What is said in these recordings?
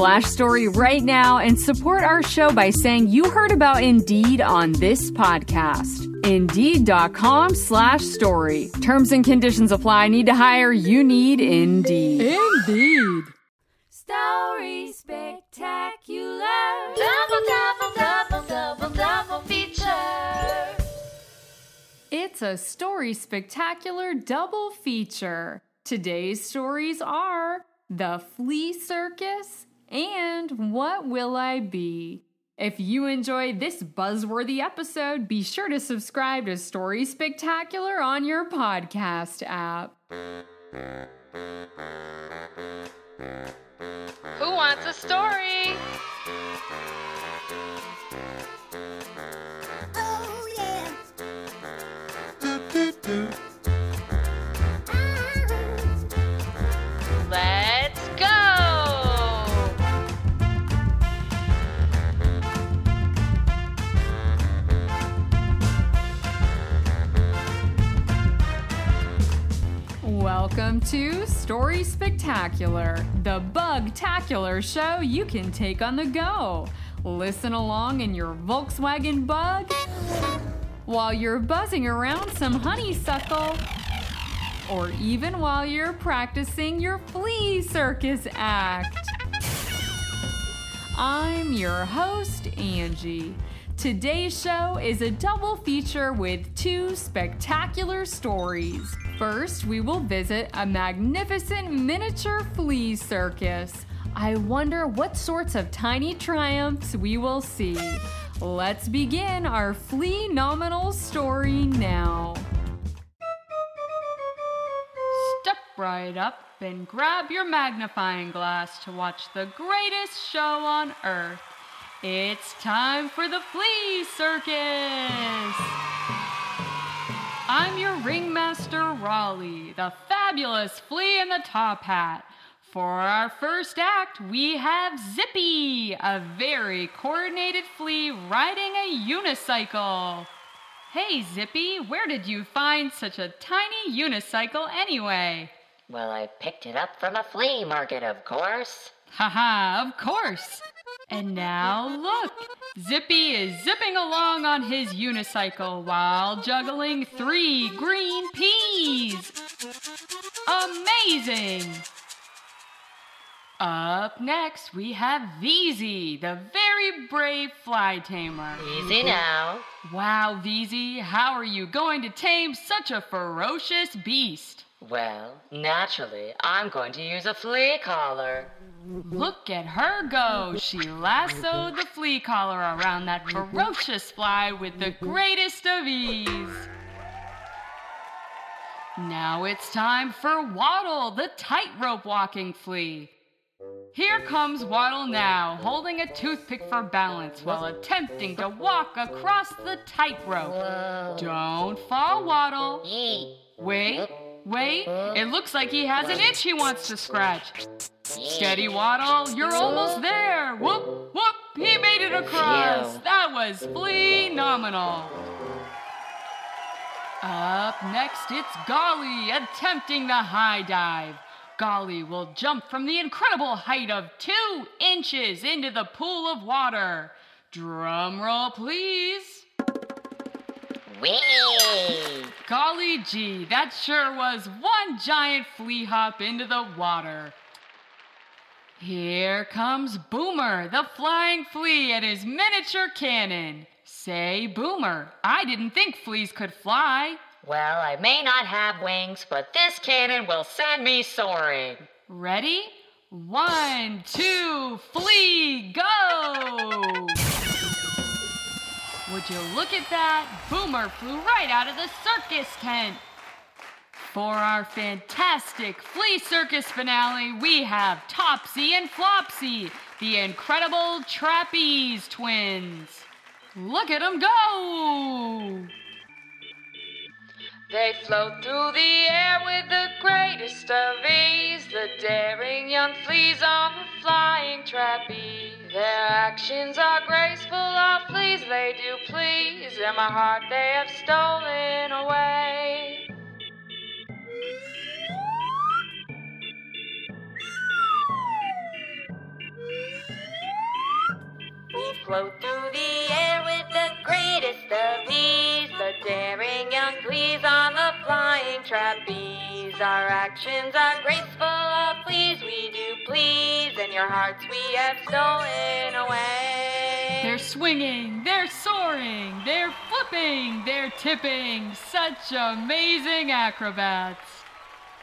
story right now and support our show by saying you heard about Indeed on this podcast. Indeed.com slash story. Terms and conditions apply. Need to hire? You need Indeed. Indeed. Story spectacular. Double, double, double, double, double feature. It's a story spectacular double feature. Today's stories are The Flea Circus and What Will I Be? If you enjoyed this buzzworthy episode, be sure to subscribe to Story Spectacular on your podcast app. Who wants a story? Welcome to Story Spectacular, the bug-tacular show you can take on the go. Listen along in your Volkswagen bug while you're buzzing around some honeysuckle, or even while you're practicing your flea circus act. I'm your host, Angie. Today's show is a double feature with two spectacular stories. First, we will visit a magnificent miniature flea circus. I wonder what sorts of tiny triumphs we will see. Let's begin our flea nominal story now. Step right up and grab your magnifying glass to watch the greatest show on earth. It's time for the flea circus. I'm your ringmaster Raleigh, the fabulous flea in the top hat. For our first act, we have Zippy, a very coordinated flea riding a unicycle. Hey, Zippy, where did you find such a tiny unicycle anyway? Well, I picked it up from a flea market, of course. Haha, of course. And now look, Zippy is zipping along on his unicycle while juggling three green peas. Amazing! Up next, we have Veezy, the very brave fly tamer. Easy now. Wow, Veezy, how are you going to tame such a ferocious beast? Well, naturally, I'm going to use a flea collar. Look at her go! She lassoed the flea collar around that ferocious fly with the greatest of ease. Now it's time for Waddle, the tightrope walking flea. Here comes Waddle now, holding a toothpick for balance while attempting to walk across the tightrope. Don't fall, Waddle. Wait, wait. It looks like he has an itch he wants to scratch. Steady, Waddle. You're almost there. Whoop, whoop. He made it across. That was phenomenal. Up next, it's Golly attempting the high dive. Golly will jump from the incredible height of two inches into the pool of water. Drum roll, please. Whee! Golly gee, that sure was one giant flea hop into the water. Here comes Boomer, the flying flea, and his miniature cannon. Say, Boomer, I didn't think fleas could fly. Well, I may not have wings, but this cannon will send me soaring. Ready? One, two, flea, go! Would you look at that? Boomer flew right out of the circus tent. For our fantastic Flea Circus finale, we have Topsy and Flopsy, the incredible trapeze twins. Look at them go! They float through the air with the greatest of ease. The daring young fleas on the flying trapeze. Their actions are graceful, fleas they do please, and my heart they have stolen away. We float through the air with the greatest of ease. The daring young fleas on the flying trapeze. Our actions are graceful, oh, of fleas we do please, and your hearts we have stolen away. They're swinging, they're soaring, they're flipping, they're tipping. Such amazing acrobats.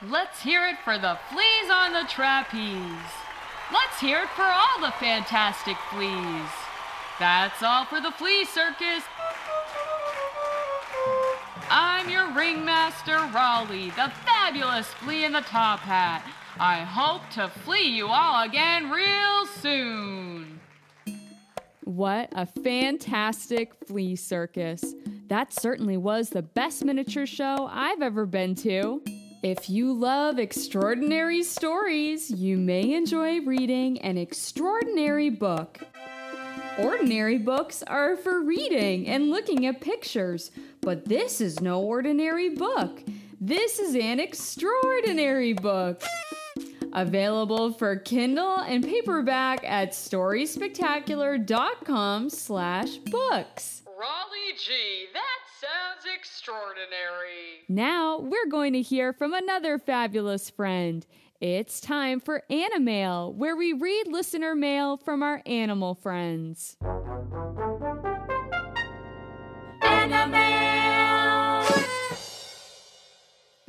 Let's hear it for the fleas on the trapeze. Let's hear it for all the fantastic fleas. That's all for the flea circus. I'm your ringmaster, Raleigh, the fabulous flea in the top hat. I hope to flee you all again real soon. What a fantastic flea circus. That certainly was the best miniature show I've ever been to. If you love extraordinary stories, you may enjoy reading an extraordinary book. Ordinary books are for reading and looking at pictures, but this is no ordinary book. This is an extraordinary book. Available for Kindle and paperback at storyspectacular.com slash books. Raleigh G, that sounds extraordinary. Now we're going to hear from another fabulous friend. It's time for Animail, where we read listener mail from our animal friends.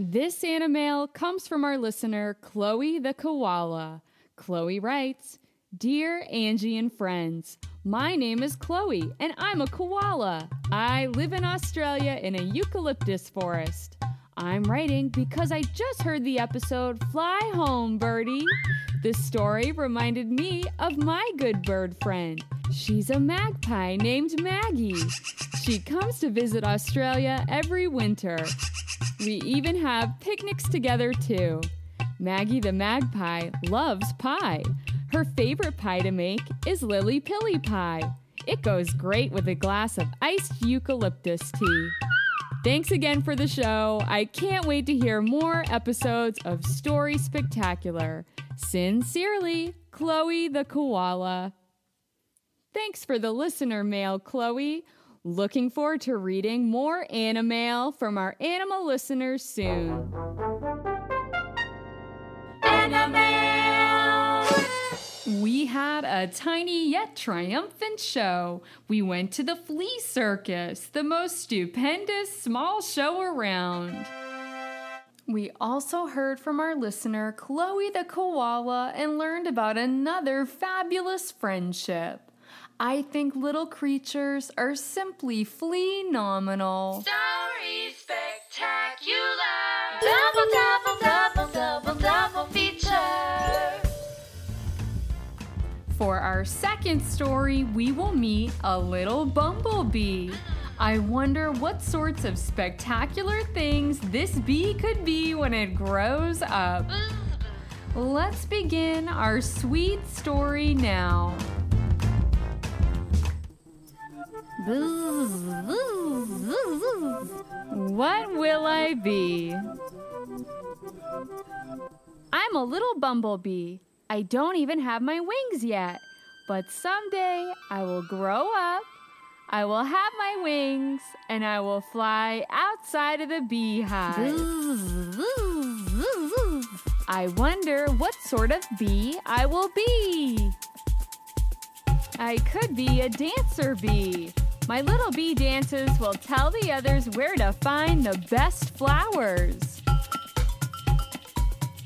This Animail comes from our listener, Chloe the Koala. Chloe writes Dear Angie and friends, my name is Chloe and I'm a koala. I live in Australia in a eucalyptus forest. I'm writing because I just heard the episode Fly Home, Birdie. This story reminded me of my good bird friend. She's a magpie named Maggie. She comes to visit Australia every winter. We even have picnics together too. Maggie the magpie loves pie. Her favorite pie to make is Lily Pilly pie. It goes great with a glass of iced eucalyptus tea. Thanks again for the show. I can't wait to hear more episodes of Story Spectacular. Sincerely, Chloe the Koala. Thanks for the listener mail, Chloe. Looking forward to reading more animail from our animal listeners soon. We had a tiny yet triumphant show. We went to the flea circus, the most stupendous small show around. We also heard from our listener, Chloe the koala, and learned about another fabulous friendship. I think little creatures are simply phenomenal. Story spectacular. Double, double, double, double, double feature. For our second story, we will meet a little bumblebee. I wonder what sorts of spectacular things this bee could be when it grows up. Let's begin our sweet story now. What will I be? I'm a little bumblebee. I don't even have my wings yet. But someday I will grow up, I will have my wings, and I will fly outside of the beehive. I wonder what sort of bee I will be. I could be a dancer bee. My little bee dances will tell the others where to find the best flowers.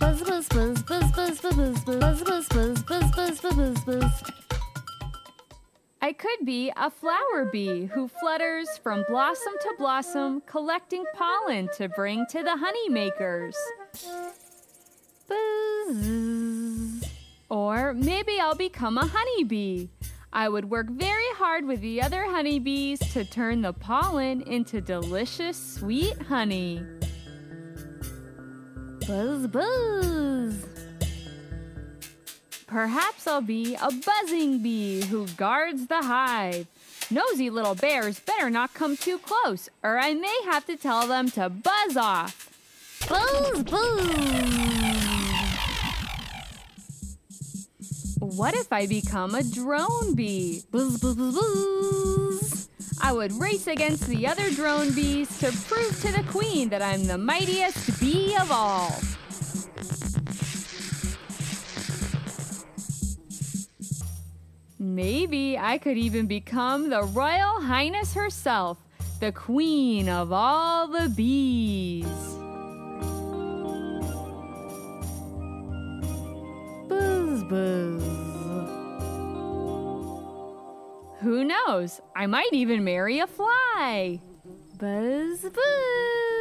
Buzz buzz buzz buzz buzz buzz buzz buzz buzz buzz buzz buzz buzz. I could be a flower bee who flutters from blossom to blossom, collecting pollen to bring to the honey makers. Buzz. Or maybe I'll become a honeybee. I would work very hard with the other honeybees to turn the pollen into delicious sweet honey. Buzz buzz. Perhaps I'll be a buzzing bee who guards the hive. Nosy little bears better not come too close, or I may have to tell them to buzz off. Buzz buzz. What if I become a drone bee? Buzz buzz buzz buzz. I would race against the other drone bees to prove to the queen that I'm the mightiest bee of all. Maybe I could even become the Royal Highness herself, the queen of all the bees. Who knows? I might even marry a fly. Buzz buzz.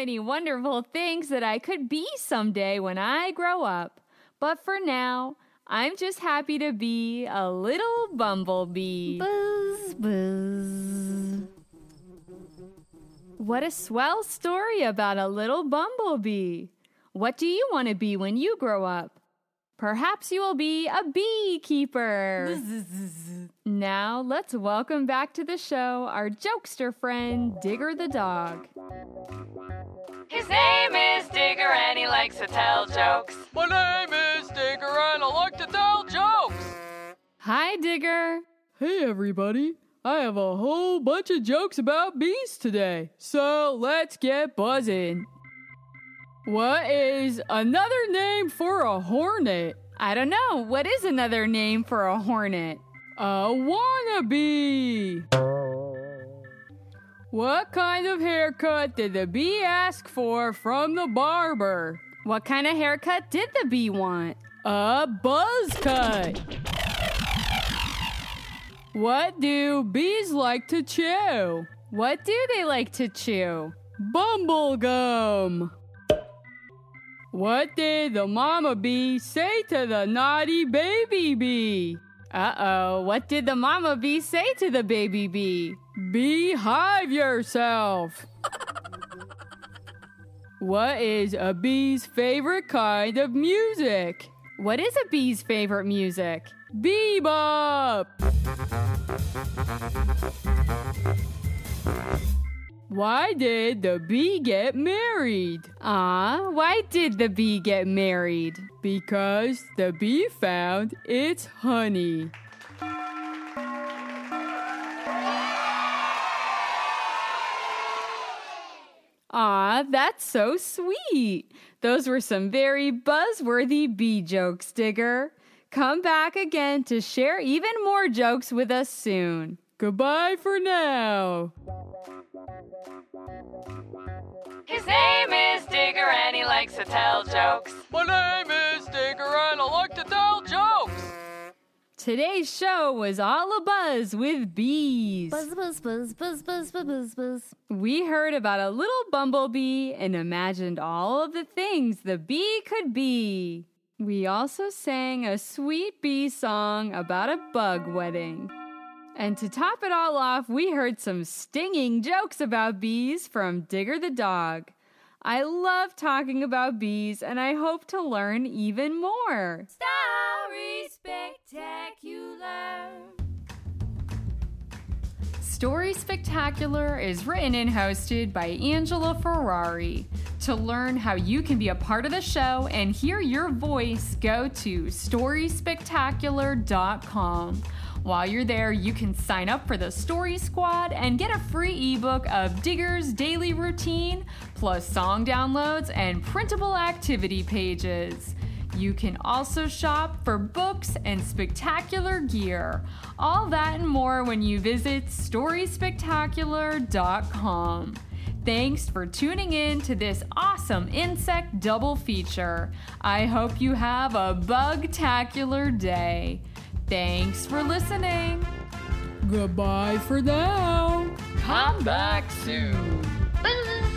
Many wonderful things that I could be someday when I grow up. But for now, I'm just happy to be a little bumblebee. Buzz buzz. What a swell story about a little bumblebee. What do you want to be when you grow up? Perhaps you will be a beekeeper. Now, let's welcome back to the show our jokester friend, Digger the dog. His name is Digger and he likes to tell jokes. My name is Digger and I like to tell jokes. Hi, Digger. Hey everybody, I have a whole bunch of jokes about bees today, so let's get buzzing. What is another name for a hornet? I don't know. What is another name for a hornet? A wannabe. What kind of haircut did the bee ask for from the barber? What kind of haircut did the bee want? A buzz cut. What do bees like to chew? What do they like to chew? Bumble gum. What did the mama bee say to the naughty baby bee? Uh oh, what did the mama bee say to the baby bee? Beehive yourself. what is a bee's favorite kind of music? What is a bee's favorite music? Bebop. Why did the bee get married? Ah, why did the bee get married? Because the bee found its honey. Ah, that's so sweet. Those were some very buzzworthy bee jokes, Digger. Come back again to share even more jokes with us soon. Goodbye for now. His name is Digger and he likes to tell jokes. My name is Digger and I like to tell jokes. Today's show was all a buzz with bees. Buzz, buzz, buzz, buzz, buzz, buzz, buzz, buzz. We heard about a little bumblebee and imagined all of the things the bee could be. We also sang a sweet bee song about a bug wedding. And to top it all off, we heard some stinging jokes about bees from Digger the dog. I love talking about bees and I hope to learn even more. Story spectacular. Story Spectacular is written and hosted by Angela Ferrari. To learn how you can be a part of the show and hear your voice, go to storyspectacular.com. While you're there, you can sign up for the Story Squad and get a free ebook of Digger's daily routine, plus song downloads and printable activity pages. You can also shop for books and spectacular gear. All that and more when you visit storyspectacular.com. Thanks for tuning in to this awesome insect double feature. I hope you have a bug-tacular day. Thanks for listening. Goodbye for now. Come back soon. Bye.